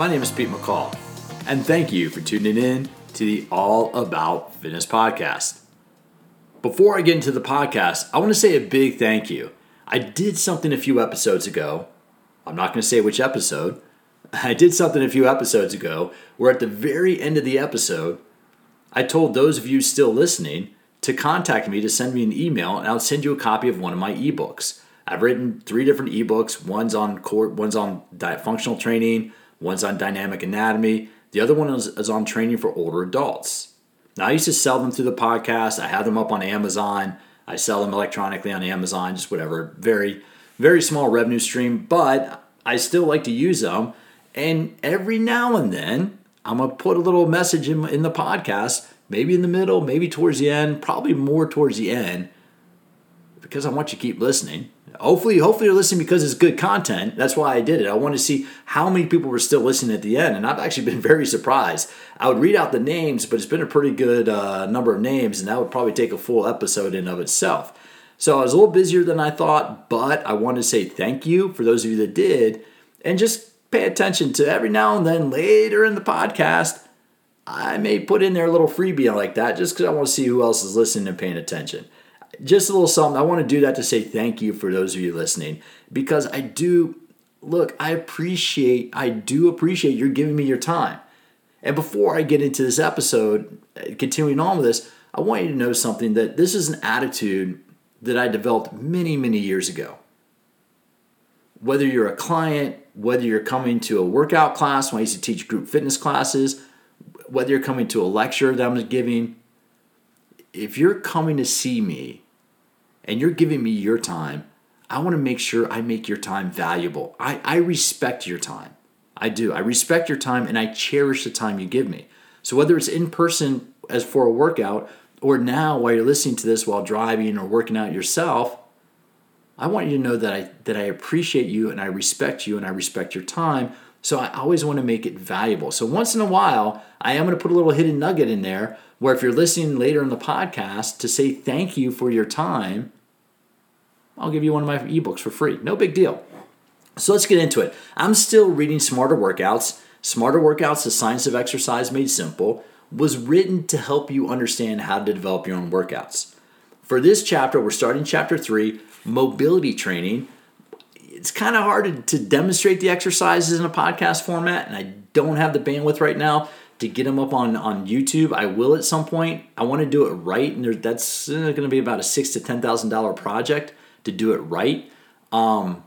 My name is Pete McCall, and thank you for tuning in to the All About Fitness podcast. Before I get into the podcast, I want to say a big thank you. I did something a few episodes ago. I'm not going to say which episode. I did something a few episodes ago where at the very end of the episode, I told those of you still listening to contact me to send me an email and I'll send you a copy of one of my ebooks. I've written three different ebooks. One's on core, one's on diet functional training, one's on dynamic anatomy. The other one is, is on training for older adults. Now I used to sell them through the podcast. I have them up on Amazon. I sell them electronically on Amazon, just whatever. Very, very small revenue stream, but I still like to use them. And every now and then, I'm gonna put a little message in, in the podcast, maybe in the middle, maybe towards the end, probably more towards the end, because I want you to keep listening. Hopefully, hopefully you're listening because it's good content. That's why I did it. I want to see how many people were still listening at the end, and I've actually been very surprised. I would read out the names, but it's been a pretty good uh, number of names, and that would probably take a full episode in of itself. So I was a little busier than I thought, but I want to say thank you for those of you that did, and just pay attention to every now and then later in the podcast. I may put in there a little freebie like that just because I want to see who else is listening and paying attention just a little something. I want to do that to say thank you for those of you listening because I do look, I appreciate, I do appreciate you're giving me your time. And before I get into this episode, uh, continuing on with this, I want you to know something that this is an attitude that I developed many, many years ago. Whether you're a client, whether you're coming to a workout class, when I used to teach group fitness classes, whether you're coming to a lecture that I'm giving, if you're coming to see me and you're giving me your time, I want to make sure I make your time valuable. I, I respect your time. I do. I respect your time and I cherish the time you give me. So whether it's in person as for a workout or now while you're listening to this while driving or working out yourself, I want you to know that I that I appreciate you and I respect you and I respect your time. So I always want to make it valuable. So once in a while, I am going to put a little hidden nugget in there where if you're listening later in the podcast to say thank you for your time, I'll give you one of my ebooks for free. No big deal. So let's get into it. I'm still reading Smarter Workouts. Smarter Workouts, The Science of Exercise Made Simple, was written to help you understand how to develop your own workouts. For this chapter, we're starting chapter three mobility training. It's kind of hard to, demonstrate the exercises in a podcast format, and I don't have the bandwidth right now to get them up on on YouTube. I will at some point. I want to do it right, and there, that's going to be about a six to ten thousand dollar project to do it right. Um,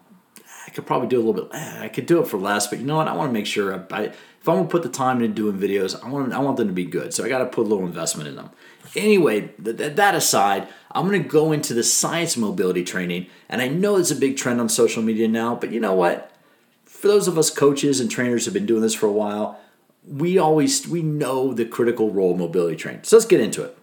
I could probably do a little bit. Eh, I could do it for less, but you know what? I want to make sure. I, if I'm gonna put the time into doing videos, I want I want them to be good. So I got to put a little investment in them. Anyway, th- th- that aside, I'm gonna go into the science mobility training, and I know it's a big trend on social media now. But you know what? For those of us coaches and trainers who've been doing this for a while, we always we know the critical role mobility training. So let's get into it.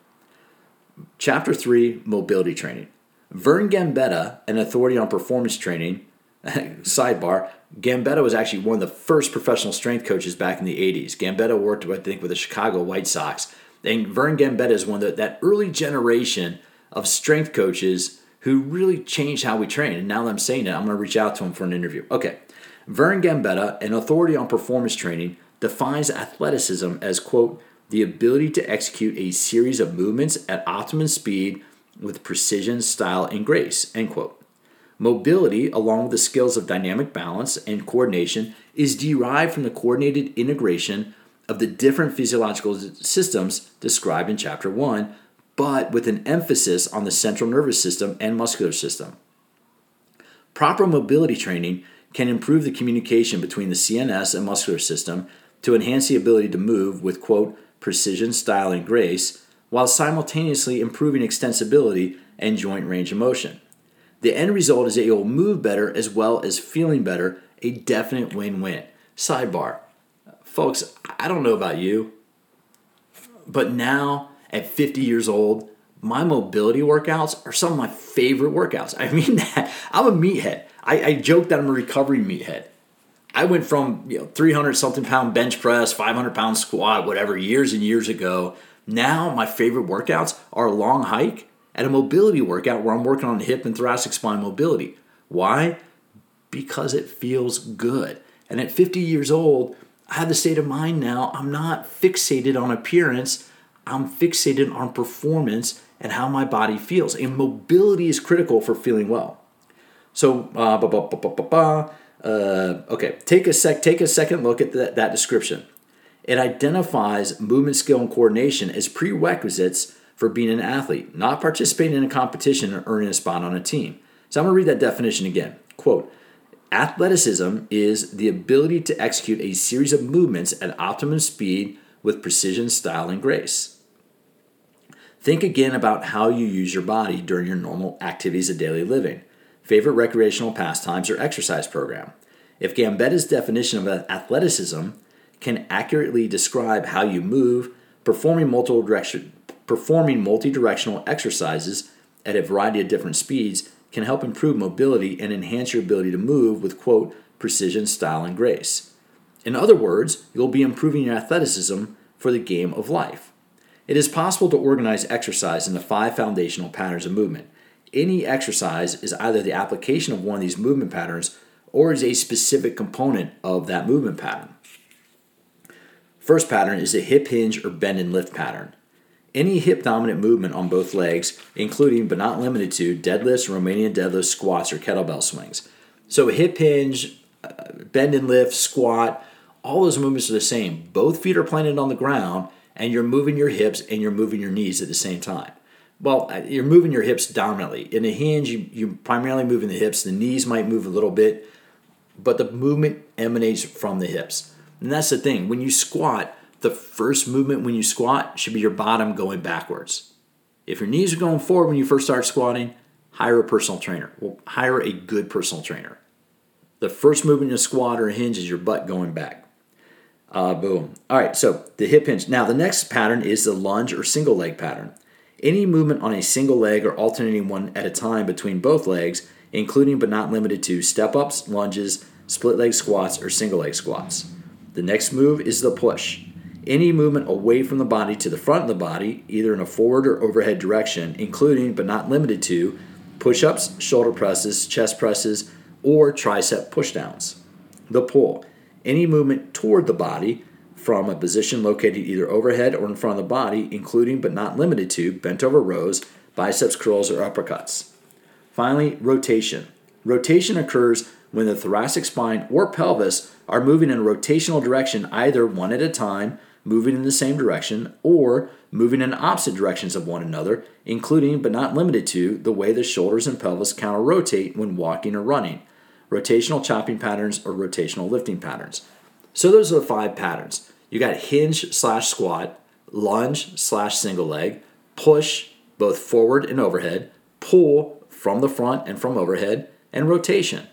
Chapter 3, mobility training. Vern Gambetta, an authority on performance training, sidebar, Gambetta was actually one of the first professional strength coaches back in the 80s. Gambetta worked, I think, with the Chicago White Sox. And Vern Gambetta is one of the, that early generation of strength coaches who really changed how we train. And now that I'm saying it, I'm going to reach out to him for an interview. Okay. Vern Gambetta, an authority on performance training, defines athleticism as, quote, the ability to execute a series of movements at optimum speed with precision, style, and grace, end quote. Mobility, along with the skills of dynamic balance and coordination, is derived from the coordinated integration of the different physiological systems described in Chapter 1, but with an emphasis on the central nervous system and muscular system. Proper mobility training can improve the communication between the CNS and muscular system to enhance the ability to move with, quote, precision, style, and grace, while simultaneously improving extensibility and joint range of motion. The end result is that you'll move better as well as feeling better, a definite win win. Sidebar. Folks, I don't know about you, but now at 50 years old, my mobility workouts are some of my favorite workouts. I mean that. I'm a meathead. I, I joke that I'm a recovery meathead. I went from you know 300 something pound bench press, 500 pound squat, whatever, years and years ago. Now my favorite workouts are a long hike and a mobility workout where I'm working on hip and thoracic spine mobility. Why? Because it feels good. And at 50 years old, I have the state of mind now. I'm not fixated on appearance, I'm fixated on performance and how my body feels. And mobility is critical for feeling well. So, uh, bah, bah, bah, uh, okay, take a sec. Take a second look at that description. It identifies movement skill and coordination as prerequisites for being an athlete, not participating in a competition or earning a spot on a team. So I'm going to read that definition again. Quote, athleticism is the ability to execute a series of movements at optimum speed with precision, style, and grace. Think again about how you use your body during your normal activities of daily living, favorite recreational pastimes, or exercise program. If Gambetta's definition of athleticism can accurately describe how you move, performing direction, performing multi-directional exercises at a variety of different speeds can help improve mobility and enhance your ability to move with quote precision, style, and grace. In other words, you'll be improving your athleticism for the game of life. It is possible to organize exercise into five foundational patterns of movement. Any exercise is either the application of one of these movement patterns or is a specific component of that movement pattern. First pattern is a hip hinge or bend and lift pattern. Any hip dominant movement on both legs, including but not limited to deadlifts, Romanian deadlifts, squats, or kettlebell swings. So, hip hinge, uh, bend and lift, squat, all those movements are the same. Both feet are planted on the ground, and you're moving your hips and you're moving your knees at the same time. Well, you're moving your hips dominantly. In a hinge, you, you're primarily moving the hips. The knees might move a little bit, but the movement emanates from the hips. And that's the thing. When you squat, the first movement when you squat should be your bottom going backwards. If your knees are going forward when you first start squatting, hire a personal trainer. Well, hire a good personal trainer. The first movement in a squat or a hinge is your butt going back. Uh, boom. All right, so the hip hinge. Now, the next pattern is the lunge or single leg pattern. Any movement on a single leg or alternating one at a time between both legs, including but not limited to step ups, lunges, split leg squats, or single leg squats. The next move is the push any movement away from the body to the front of the body, either in a forward or overhead direction, including but not limited to push ups, shoulder presses, chest presses, or tricep pushdowns. The pull any movement toward the body from a position located either overhead or in front of the body, including but not limited to bent over rows, biceps curls, or uppercuts. Finally, rotation. Rotation occurs when the thoracic spine or pelvis are moving in a rotational direction, either one at a time moving in the same direction, or moving in opposite directions of one another, including but not limited to the way the shoulders and pelvis counter rotate when walking or running, rotational chopping patterns, or rotational lifting patterns. So those are the five patterns. You got hinge slash squat, lunge slash single leg, push both forward and overhead, pull from the front and from overhead, and rotation.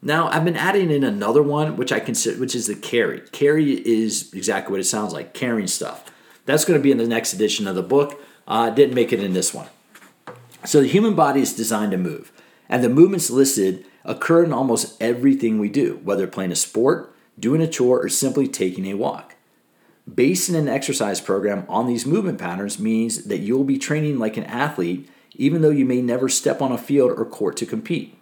Now I've been adding in another one, which I consider, which is the carry. Carry is exactly what it sounds like, carrying stuff. That's going to be in the next edition of the book. Uh, didn't make it in this one. So the human body is designed to move, and the movements listed occur in almost everything we do, whether playing a sport, doing a chore, or simply taking a walk. Basing an exercise program on these movement patterns means that you'll be training like an athlete even though you may never step on a field or court to compete.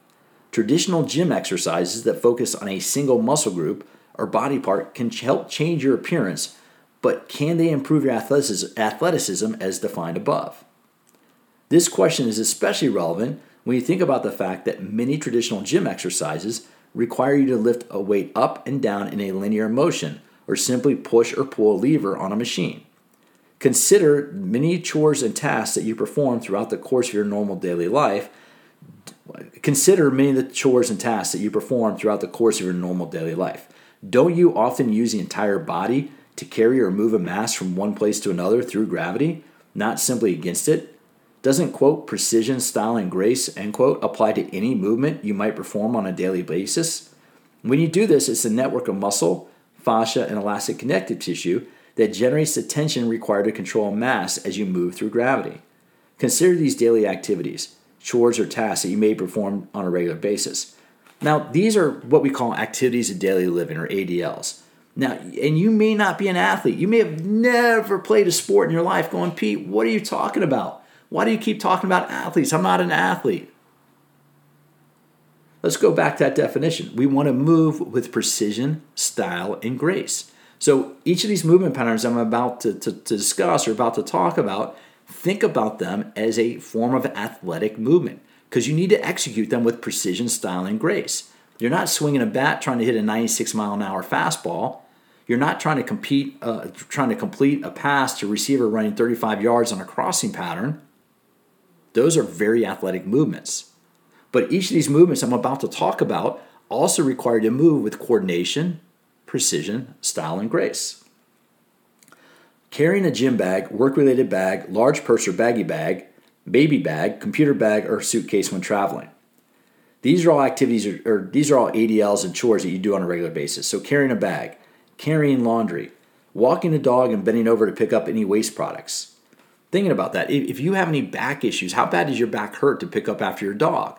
Traditional gym exercises that focus on a single muscle group or body part can help change your appearance, but can they improve your athleticism as defined above? This question is especially relevant when you think about the fact that many traditional gym exercises require you to lift a weight up and down in a linear motion or simply push or pull a lever on a machine. Consider many chores and tasks that you perform throughout the course of your normal daily life. Consider many of the chores and tasks that you perform throughout the course of your normal daily life. Don't you often use the entire body to carry or move a mass from one place to another through gravity, not simply against it? Doesn't quote precision, style, and grace end quote apply to any movement you might perform on a daily basis? When you do this, it's a network of muscle, fascia, and elastic connective tissue that generates the tension required to control mass as you move through gravity. Consider these daily activities, chores, or tasks that you may perform on a regular basis. Now, these are what we call activities of daily living or ADLs. Now, and you may not be an athlete. You may have never played a sport in your life going, Pete, what are you talking about? Why do you keep talking about athletes? I'm not an athlete. Let's go back to that definition. We want to move with precision, style, and grace. So each of these movement patterns I'm about to, to, to, discuss or about to talk about, think about them as a form of athletic movement because you need to execute them with precision, style, and grace. You're not swinging a bat trying to hit a 96 mile an hour fastball. You're not trying to compete, uh, trying to complete a pass to receiver running 35 yards on a crossing pattern. Those are very athletic movements. But each of these movements I'm about to talk about also require to move with coordination, precision, style, and grace. Carrying a gym bag, work related bag, large purse or baggy bag, baby bag, computer bag, or suitcase when traveling. These are all activities, or, or these are all ADLs and chores that you do on a regular basis. So, carrying a bag, carrying laundry, walking a dog and bending over to pick up any waste products, thinking about that. If you have any back issues, how bad does your back hurt to pick up after your dog?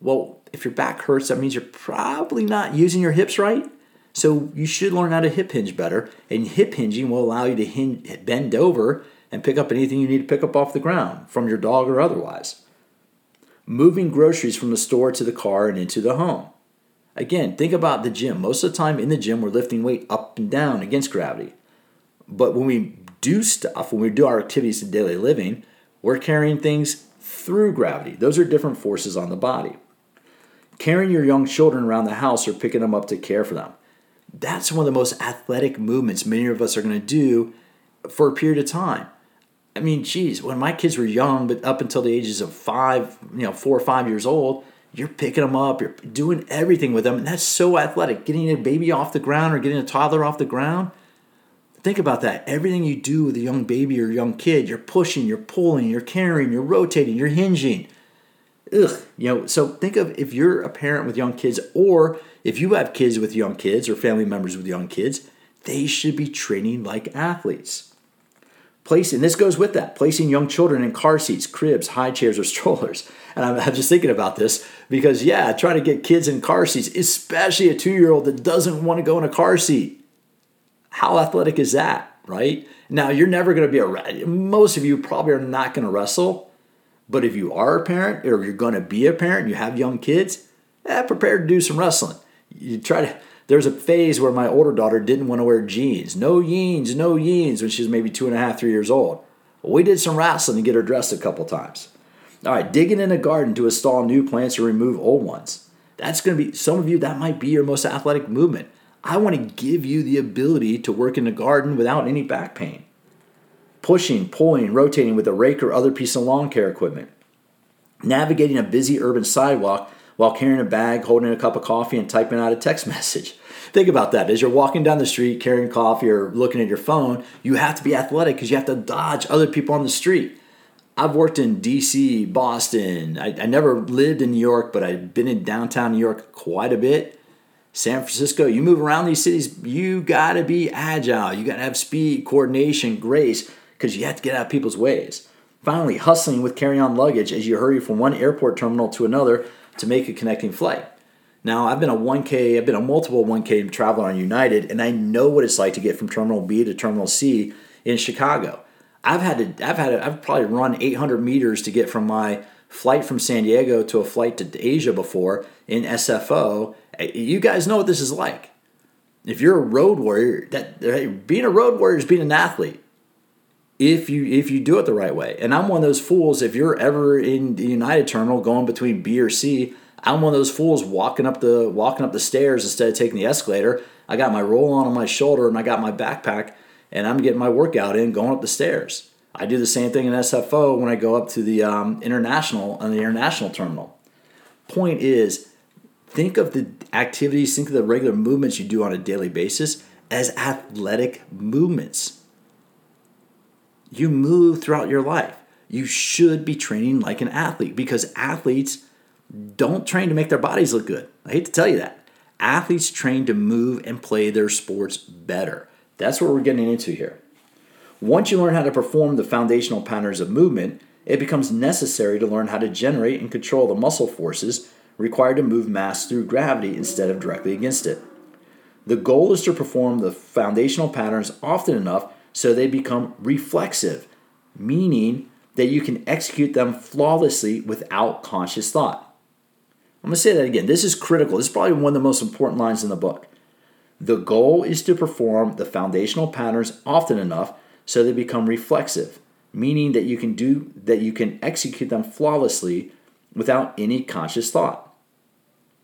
Well, if your back hurts, that means you're probably not using your hips right. So you should learn how to hip hinge better. And hip hinging will allow you to hinge, bend over and pick up anything you need to pick up off the ground from your dog or otherwise. Moving groceries from the store to the car and into the home. Again, think about the gym. Most of the time in the gym, we're lifting weight up and down against gravity. But when we do stuff, when we do our activities in daily living, we're carrying things through gravity. Those are different forces on the body. Carrying your young children around the house or picking them up to care for them. That's one of the most athletic movements many of us are going to do for a period of time. I mean, geez, when my kids were young, but up until the ages of five, you know, four or five years old, you're picking them up, you're doing everything with them, and that's so athletic. Getting a baby off the ground or getting a toddler off the ground, Think about that. Everything you do with a young baby or young kid, you're pushing, you're pulling, you're carrying, you're rotating, you're hinging. Ugh, you know, so think of if you're a parent with young kids or if you have kids with young kids or family members with young kids, they should be training like athletes. Placing, this goes with that, placing young children in car seats, cribs, high chairs, or strollers. And I'm, I'm just thinking about this because, yeah, trying to get kids in car seats, especially a two year old that doesn't want to go in a car seat how athletic is that, right? Now, you're never going to be a, most of you probably are not going to wrestle, but if you are a parent or you're going to be a parent you have young kids, eh, prepare to do some wrestling. You try to, there's a phase where my older daughter didn't want to wear jeans. No jeans, no jeans when she was maybe two and a half, three years old. We did some wrestling to get her dressed a couple times. All right, digging in a garden to install new plants or remove old ones. That's going to be, some of you, that might be your most athletic movement. I want to give you the ability to work in the garden without any back pain. Pushing, pulling, rotating with a rake or other piece of lawn care equipment. Navigating a busy urban sidewalk while carrying a bag, holding a cup of coffee, and typing out a text message. Think about that. As you're walking down the street carrying coffee or looking at your phone, you have to be athletic because you have to dodge other people on the street. I've worked in DC, Boston. I, I never lived in New York, but I've been in downtown New York quite a bit. San Francisco, you move around these cities, you got to be agile. You got to have speed, coordination, grace, because you have to get out of people's ways. Finally, hustling with carry on luggage as you hurry from one airport terminal to another to make a connecting flight. Now, I've been a 1K, I've been a multiple 1K traveler on United, and I know what it's like to get from Terminal B to Terminal C in Chicago. I've had to, I've had, to, I've probably run 800 meters to get from my flight from San Diego to a flight to Asia before in SFO. You guys know what this is like. If you're a road warrior, that being a road warrior is being an athlete. If you if you do it the right way, and I'm one of those fools. If you're ever in the United Terminal going between B or C, I'm one of those fools walking up the walking up the stairs instead of taking the escalator. I got my roll on on my shoulder and I got my backpack and I'm getting my workout in going up the stairs. I do the same thing in SFO when I go up to the um, international on the international terminal. Point is, think of the activities, think of the regular movements you do on a daily basis as athletic movements. You move throughout your life. You should be training like an athlete because athletes don't train to make their bodies look good. I hate to tell you that. Athletes train to move and play their sports better. That's what we're getting into here. Once you learn how to perform the foundational patterns of movement, it becomes necessary to learn how to generate and control the muscle forces required to move mass through gravity instead of directly against it. The goal is to perform the foundational patterns often enough so they become reflexive, meaning that you can execute them flawlessly without conscious thought. I'm going to say that again. This is critical. This is probably one of the most important lines in the book. The goal is to perform the foundational patterns often enough so they become reflexive, meaning that you can do that you can execute them flawlessly without any conscious thought.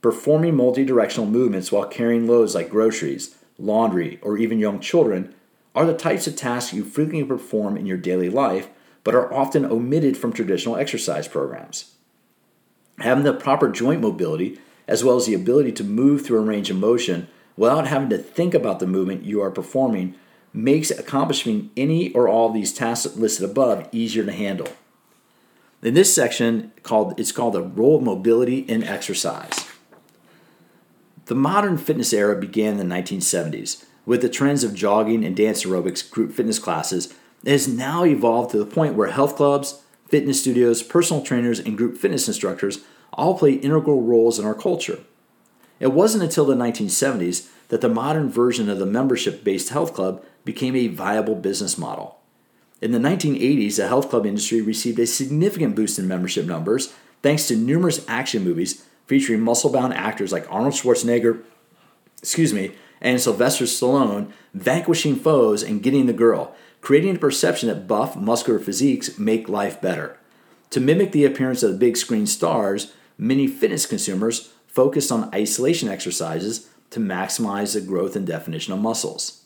Performing multi-directional movements while carrying loads like groceries, laundry, or even young children are the types of tasks you frequently perform in your daily life but are often omitted from traditional exercise programs. Having the proper joint mobility, as well as the ability to move through a range of motion without having to think about the movement you are performing, makes accomplishing any or all of these tasks listed above easier to handle. In this section, called it's called the role of mobility in exercise. The modern fitness era began in the 1970s with the trends of jogging and dance aerobics group fitness classes. It has now evolved to the point where health clubs, fitness studios, personal trainers, and group fitness instructors all play integral roles in our culture. It wasn't until the 1970s that the modern version of the membership based health club became a viable business model. In the 1980s, the health club industry received a significant boost in membership numbers thanks to numerous action movies featuring muscle bound actors like Arnold Schwarzenegger, excuse me, and Sylvester Stallone vanquishing foes and getting the girl, creating a perception that buff, muscular physiques make life better. To mimic the appearance of the big screen stars, many fitness consumers focused on isolation exercises to maximize the growth and definition of muscles.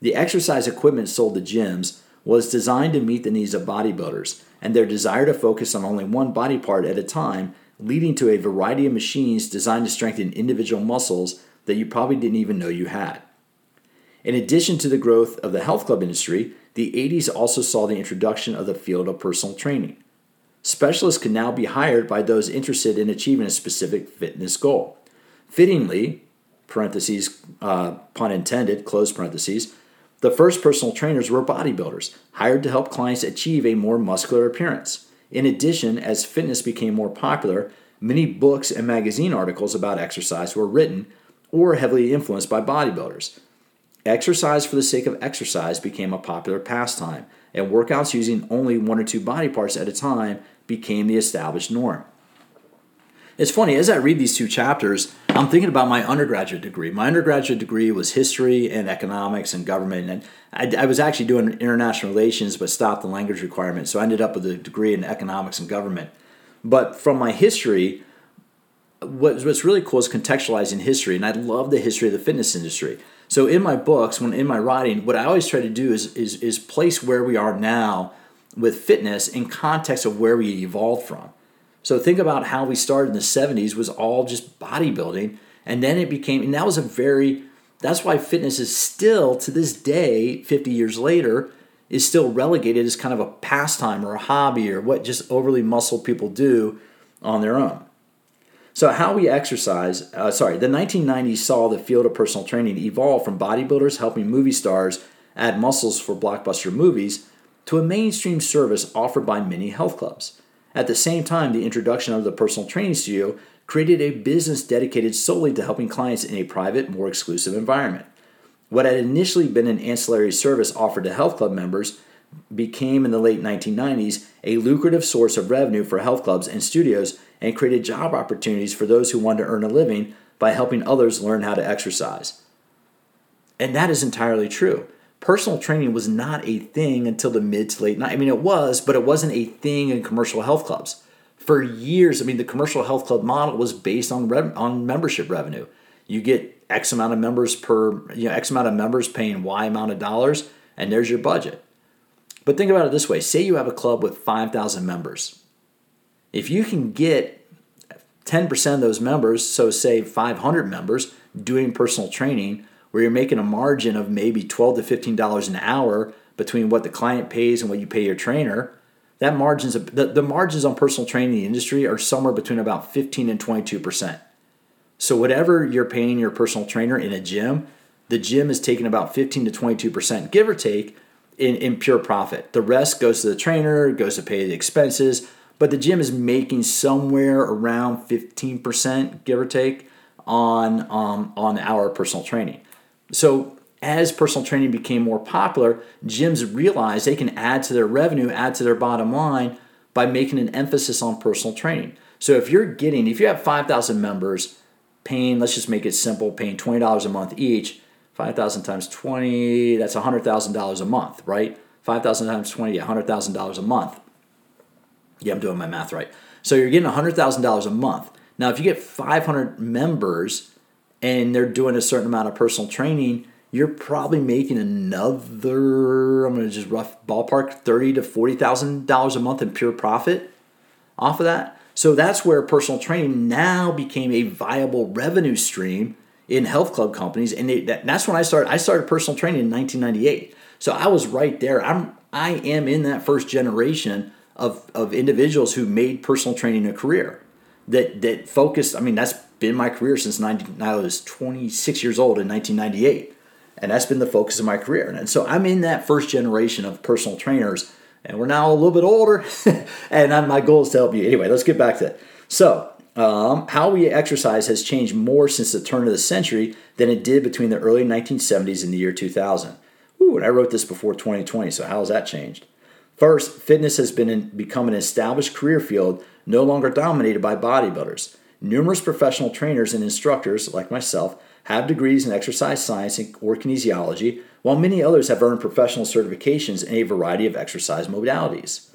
The exercise equipment sold to gyms was designed to meet the needs of bodybuilders and their desire to focus on only one body part at a time, leading to a variety of machines designed to strengthen individual muscles that you probably didn't even know you had. In addition to the growth of the health club industry, the 80s also saw the introduction of the field of personal training. Specialists can now be hired by those interested in achieving a specific fitness goal. Fittingly, parentheses, uh, pun intended, close parentheses, the first personal trainers were bodybuilders, hired to help clients achieve a more muscular appearance. In addition, as fitness became more popular, many books and magazine articles about exercise were written or heavily influenced by bodybuilders. Exercise for the sake of exercise became a popular pastime, and workouts using only one or two body parts at a time became the established norm. It's funny, as I read these two chapters, I'm thinking about my undergraduate degree. My undergraduate degree was history and economics and government, and I, I, was actually doing international relations but stopped the language requirement, so I ended up with a degree in economics and government. But from my history, what's really cool is contextualizing history, and I love the history of the fitness industry. So in my books, when in my writing, what I always try to do is is, is place where we are now with fitness in context of where we evolved from. So think about how we started in the 70s was all just bodybuilding, and then it became, and that was a very that's why fitness is still to this day, 50 years later, is still relegated as kind of a pastime or a hobby or what just overly muscled people do on their own. So, how we exercise, uh, sorry, the 1990s saw the field of personal training evolve from bodybuilders helping movie stars add muscles for blockbuster movies to a mainstream service offered by many health clubs. At the same time, the introduction of the personal training studio created a business dedicated solely to helping clients in a private, more exclusive environment. What had initially been an ancillary service offered to health club members became in the late 1990s a lucrative source of revenue for health clubs and studios and created job opportunities for those who wanted to earn a living by helping others learn how to exercise. And that is entirely true. Personal training was not a thing until the mid to late 90s. I mean, it was, but it wasn't a thing in commercial health clubs. For years, I mean, the commercial health club model was based on on membership revenue. You get X amount of members per, you know, X amount of members paying Y amount of dollars, and there's your budget. But think about it this way say you have a club with 5,000 members. If you can get 10% of those members, so say 500 members, doing personal training, where you're making a margin of maybe 12 to $15 an hour between what the client pays and what you pay your trainer, that margins the, the margins on personal training in the industry are somewhere between about 15 and 22%. So whatever you're paying your personal trainer in a gym, the gym is taking about 15 to 22%, give or take, in, in pure profit. The rest goes to the trainer, goes to pay the expenses, but the gym is making somewhere around 15%, give or take, on um, on our personal training. So as personal training became more popular, gyms realized they can add to their revenue, add to their bottom line by making an emphasis on personal training. So if you're getting, if you have 5,000 members paying, let's just make it simple, paying $20 a month each, 5,000 times 20, that's $100,000 a month, right? 5,000 times 20, yeah, $100,000 a month. Yeah, I'm doing my math right. So you're getting $100,000 a month. Now, if you get 500 members and they're doing a certain amount of personal training, you're probably making another, I'm to just rough ballpark, thirty to $40,000 a month in pure profit off of that. So that's where personal training now became a viable revenue stream in health club companies, and they, that, that's when I started. I started personal training in 1998, so I was right there. I'm I am in that first generation of of individuals who made personal training a career that that focused. I mean, that's been my career since 90, I was 26 years old in 1998, and that's been the focus of my career. And so I'm in that first generation of personal trainers, and we're now a little bit older, and my goal is to help you. Anyway, let's get back to it. So um, how we exercise has changed more since the turn of the century than it did between the early 1970s and the year 2000. Ooh, and I wrote this before 2020, so how has that changed? First, fitness has been in, become an established career field, no longer dominated by bodybuilders. Numerous professional trainers and instructors, like myself, have degrees in exercise science or kinesiology, while many others have earned professional certifications in a variety of exercise modalities.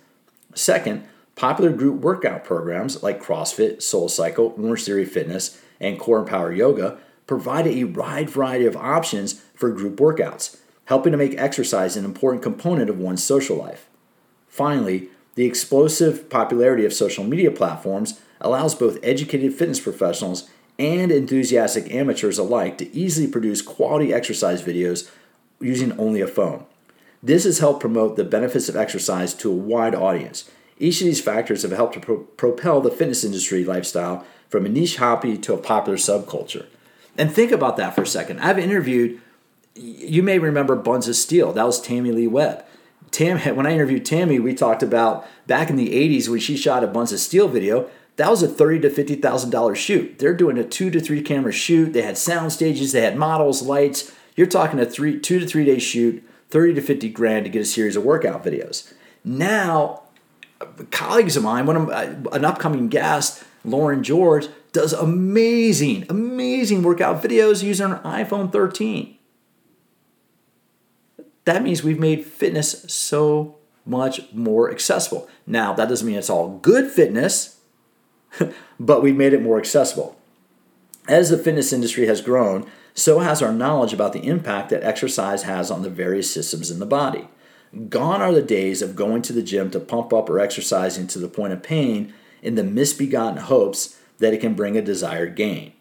Second, Popular group workout programs like CrossFit, SoulCycle, Orangetheory Fitness, and Core and Power Yoga provide a wide variety of options for group workouts, helping to make exercise an important component of one's social life. Finally, the explosive popularity of social media platforms allows both educated fitness professionals and enthusiastic amateurs alike to easily produce quality exercise videos using only a phone. This has helped promote the benefits of exercise to a wide audience each of these factors have helped to pro- propel the fitness industry lifestyle from a niche hobby to a popular subculture. And think about that for a second. I've interviewed, you may remember Buns of Steel. That was Tammy Lee Webb. Tam, when I interviewed Tammy, we talked about back in the 80s when she shot a Buns of Steel video. That was a thirty to fifty thousand dollar shoot. They're doing a two to three camera shoot. They had sound stages, they had models, lights. You're talking a three, two to three day shoot, thirty to fifty grand to get a series of workout videos. Now colleagues of mine, one of uh, an upcoming guest, Lauren George, does amazing, amazing workout videos using an iPhone 13. That means we've made fitness so much more accessible. Now, that doesn't mean it's all good fitness, but we've made it more accessible. As the fitness industry has grown, so has our knowledge about the impact that exercise has on the various systems in the body. Gone are the days of going to the gym to pump up or exercising to the point of pain in the misbegotten hopes that it can bring a desired gain.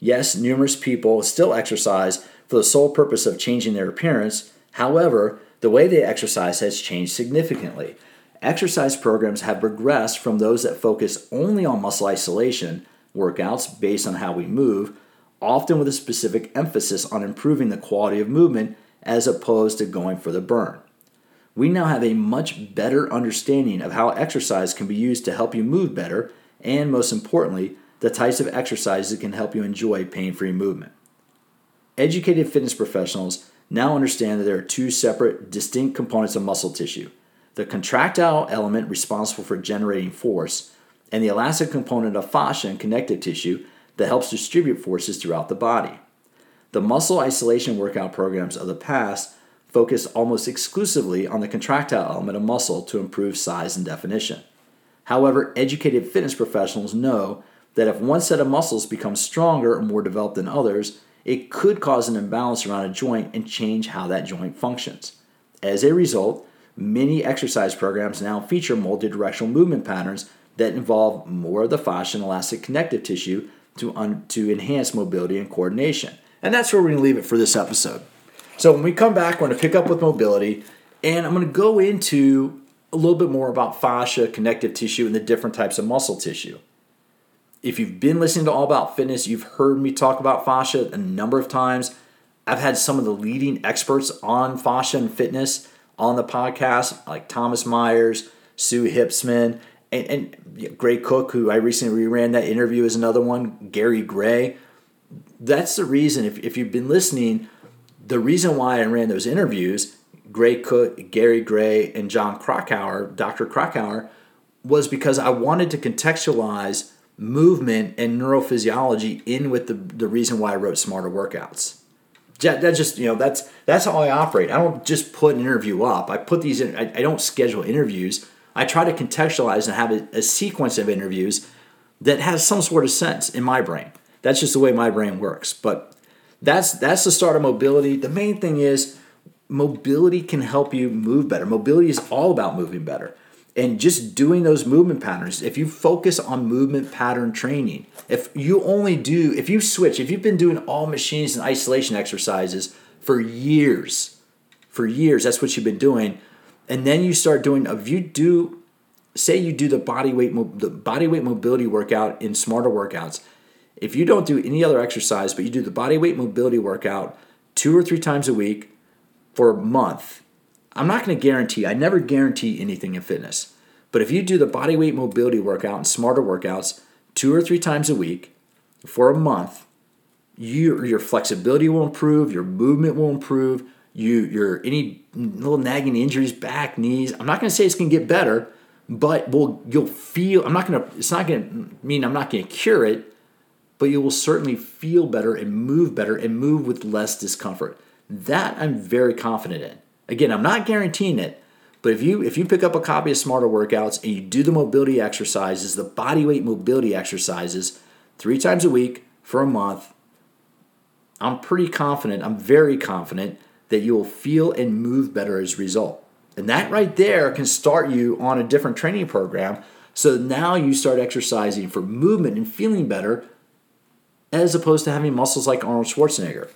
Yes, numerous people still exercise for the sole purpose of changing their appearance. However, the way they exercise has changed significantly. Exercise programs have progressed from those that focus only on muscle isolation workouts based on how we move, often with a specific emphasis on improving the quality of movement as opposed to going for the burn. we now have a much better understanding of how exercise can be used to help you move better, and most importantly, the types of exercises that can help you enjoy pain free movement. Educated fitness professionals now understand that there are two separate, distinct components of muscle tissue the contractile element responsible for generating force, and the elastic component of fascia and connective tissue that helps distribute forces throughout the body. The muscle isolation workout programs of the past focused almost exclusively on the contractile element of muscle to improve size and definition. However, educated fitness professionals know that if one set of muscles becomes stronger or more developed than others, it could cause an imbalance around a joint and change how that joint functions. As a result, many exercise programs now feature multidirectional movement patterns that involve more of the fascia and elastic connective tissue to, un- to enhance mobility and coordination. And that's where we're going to leave it for this episode. So when we come back, we're going to pick up with mobility, and I'm going to go into a little bit more about fascia, connective tissue, and the different types of muscle tissue if you've been listening to All About Fitness, you've heard me talk about fascia a number of times. I've had some of the leading experts on fascia and fitness on the podcast, like Thomas Myers, Sue Hitzmann, and, and Gray Cook, who I recently reran that interview, is another one, Gary Gray. That's the reason, if, if you've been listening, the reason why I ran those interviews, Gray Cook, Gary Gray, and John Krakauer, Dr. Krakauer, was because I wanted to contextualize movement and neurophysiology in with the, the reason why I wrote smarter workouts. That just you know that's that's how I operate. I don't just put an interview up. I put these in. I, I don't schedule interviews. I try to contextualize and have a, a sequence of interviews that has some sort of sense in my brain. That's just the way my brain works. But that's that's the start of mobility. The main thing is mobility can help you move better. Mobility is all about moving better and just doing those movement patterns if you focus on movement pattern training if you only do if you switch if you've been doing all machines and isolation exercises for years for years that's what you've been doing and then you start doing if you do say you do the body weight the body weight mobility workout in smarter workouts if you don't do any other exercise but you do the body weight mobility workout two or three times a week for a month I'm not going to guarantee, I never guarantee anything in fitness. But if you do the body weight mobility workout and smarter workouts two or three times a week for a month, you, your flexibility will improve, your movement will improve, you your any little nagging injuries, back, knees. I'm not going to say it's going to get better, but will you'll feel. I'm not going to. It's not going to mean I'm not going to cure it, but you will certainly feel better and move better and move with less discomfort. That I'm very confident in. Again, I'm not guaranteeing it, but if you if you pick up a copy of Smarter Workouts and you do the mobility exercises, the body weight mobility exercises, three times a week for a month, I'm pretty confident, I'm very confident that you will feel and move better as a result. And that right there can start you on a different training program. So now you start exercising for movement and feeling better as opposed to having muscles like Arnold Schwarzenegger.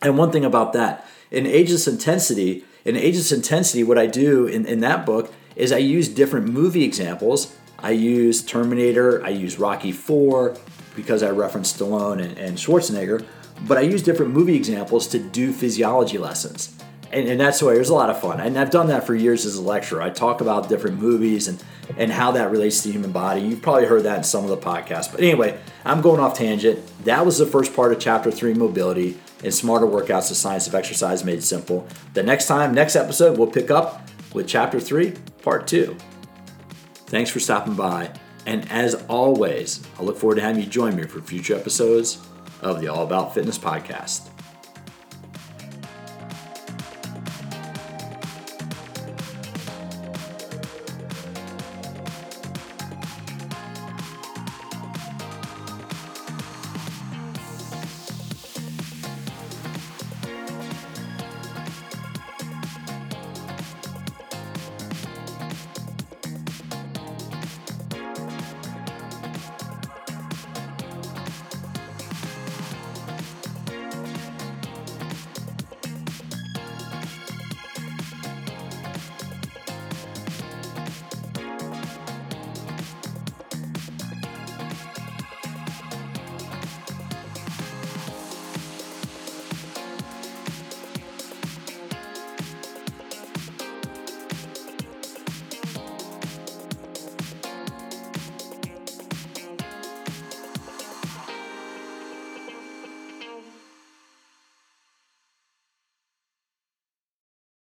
And one thing about that, in Ageless Intensity, in Ageless Intensity, what I do in, in that book is I use different movie examples. I use Terminator, I use Rocky 4 because I referenced Stallone and, and Schwarzenegger, but I use different movie examples to do physiology lessons. And, and that's why it was a lot of fun. And I've done that for years as a lecturer. I talk about different movies and, and how that relates to the human body. You've probably heard that in some of the podcasts. But anyway, I'm going off tangent. That was the first part of chapter three mobility and smarter workouts, the science of exercise made simple. The next time, next episode, we'll pick up with chapter three, part two. Thanks for stopping by. And as always, I look forward to having you join me for future episodes of the All About Fitness podcast.